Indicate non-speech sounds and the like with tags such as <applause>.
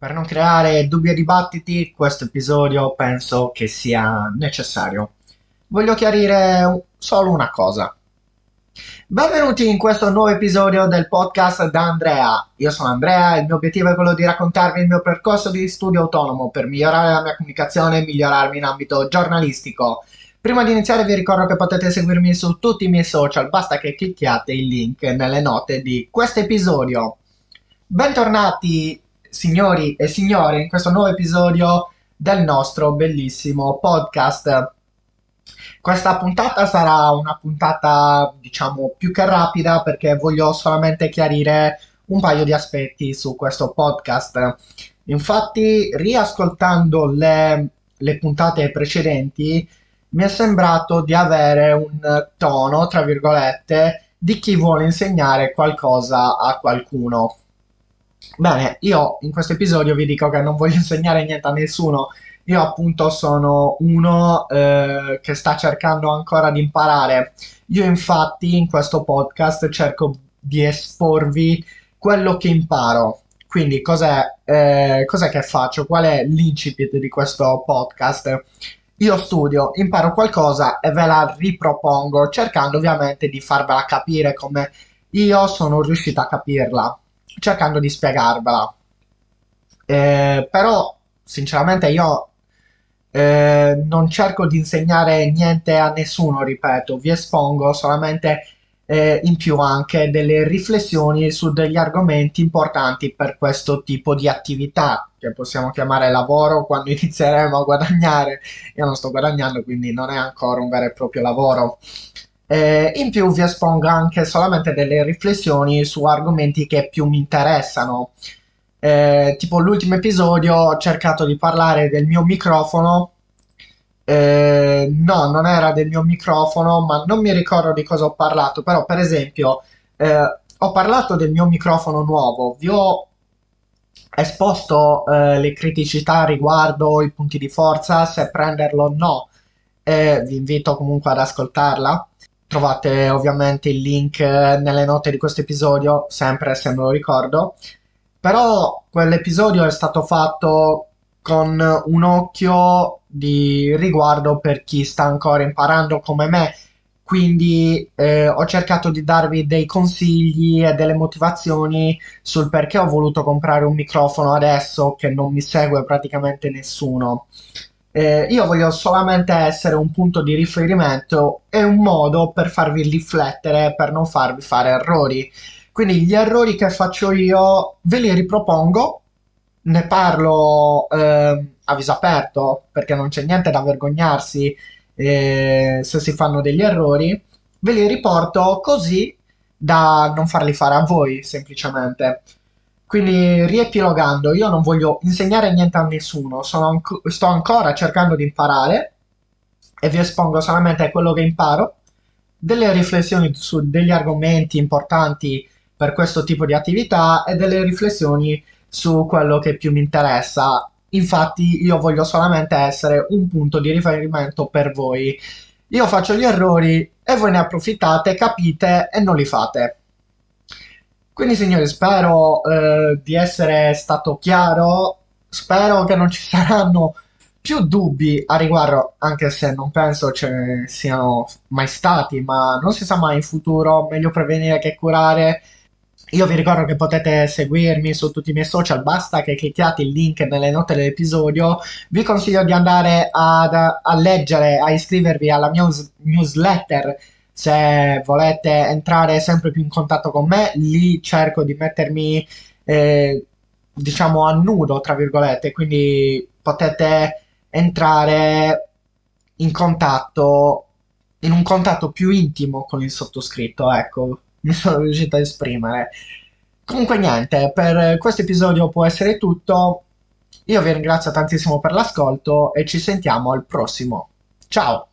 Per non creare dubbi e dibattiti, questo episodio penso che sia necessario. Voglio chiarire solo una cosa. Benvenuti in questo nuovo episodio del podcast da Andrea. Io sono Andrea e il mio obiettivo è quello di raccontarvi il mio percorso di studio autonomo per migliorare la mia comunicazione e migliorarmi in ambito giornalistico. Prima di iniziare vi ricordo che potete seguirmi su tutti i miei social, basta che clicchiate il link nelle note di questo episodio. Bentornati signori e signore, in questo nuovo episodio del nostro bellissimo podcast. Questa puntata sarà una puntata, diciamo, più che rapida perché voglio solamente chiarire un paio di aspetti su questo podcast. Infatti, riascoltando le, le puntate precedenti, mi è sembrato di avere un tono, tra virgolette, di chi vuole insegnare qualcosa a qualcuno. Bene, io in questo episodio vi dico che non voglio insegnare niente a nessuno. Io appunto sono uno eh, che sta cercando ancora di imparare. Io infatti in questo podcast cerco di esporvi quello che imparo. Quindi cos'è, eh, cos'è che faccio? Qual è l'incipit di questo podcast? Io studio, imparo qualcosa e ve la ripropongo, cercando ovviamente di farvela capire come io sono riuscito a capirla cercando di spiegarvela. Eh, però, sinceramente, io eh, non cerco di insegnare niente a nessuno, ripeto, vi espongo solamente eh, in più anche delle riflessioni su degli argomenti importanti per questo tipo di attività che possiamo chiamare lavoro quando <laughs> inizieremo a guadagnare. Io non sto guadagnando, quindi non è ancora un vero e proprio lavoro. Eh, in più vi espongo anche solamente delle riflessioni su argomenti che più mi interessano. Eh, tipo l'ultimo episodio ho cercato di parlare del mio microfono. Eh, no, non era del mio microfono, ma non mi ricordo di cosa ho parlato. Però, per esempio, eh, ho parlato del mio microfono nuovo. Vi ho esposto eh, le criticità riguardo i punti di forza, se prenderlo o no. vi invito comunque ad ascoltarla. Trovate ovviamente il link nelle note di questo episodio, sempre se me lo ricordo. Però quell'episodio è stato fatto con un occhio di riguardo per chi sta ancora imparando come me. Quindi eh, ho cercato di darvi dei consigli e delle motivazioni sul perché ho voluto comprare un microfono adesso che non mi segue praticamente nessuno. Eh, io voglio solamente essere un punto di riferimento e un modo per farvi riflettere, per non farvi fare errori. Quindi gli errori che faccio io ve li ripropongo, ne parlo eh, a viso aperto perché non c'è niente da vergognarsi eh, se si fanno degli errori, ve li riporto così da non farli fare a voi semplicemente. Quindi riepilogando, io non voglio insegnare niente a nessuno, anco- sto ancora cercando di imparare e vi espongo solamente quello che imparo, delle riflessioni su degli argomenti importanti per questo tipo di attività e delle riflessioni su quello che più mi interessa. Infatti io voglio solamente essere un punto di riferimento per voi. Io faccio gli errori e voi ne approfittate, capite e non li fate. Quindi signori, spero eh, di essere stato chiaro, spero che non ci <laughs> saranno più dubbi a riguardo, anche se non penso ce siano mai stati, ma non si sa mai in futuro, meglio prevenire che curare. Io vi ricordo che potete seguirmi su tutti i miei social, basta che clicchiate il link nelle note dell'episodio. Vi consiglio di andare ad, a leggere, a iscrivervi alla mia newsletter se volete entrare sempre più in contatto con me, lì cerco di mettermi, eh, diciamo, a nudo, tra virgolette, quindi potete entrare in contatto, in un contatto più intimo con il sottoscritto, ecco, <laughs> mi sono riuscito a esprimere. Comunque niente, per questo episodio può essere tutto. Io vi ringrazio tantissimo per l'ascolto e ci sentiamo al prossimo. Ciao!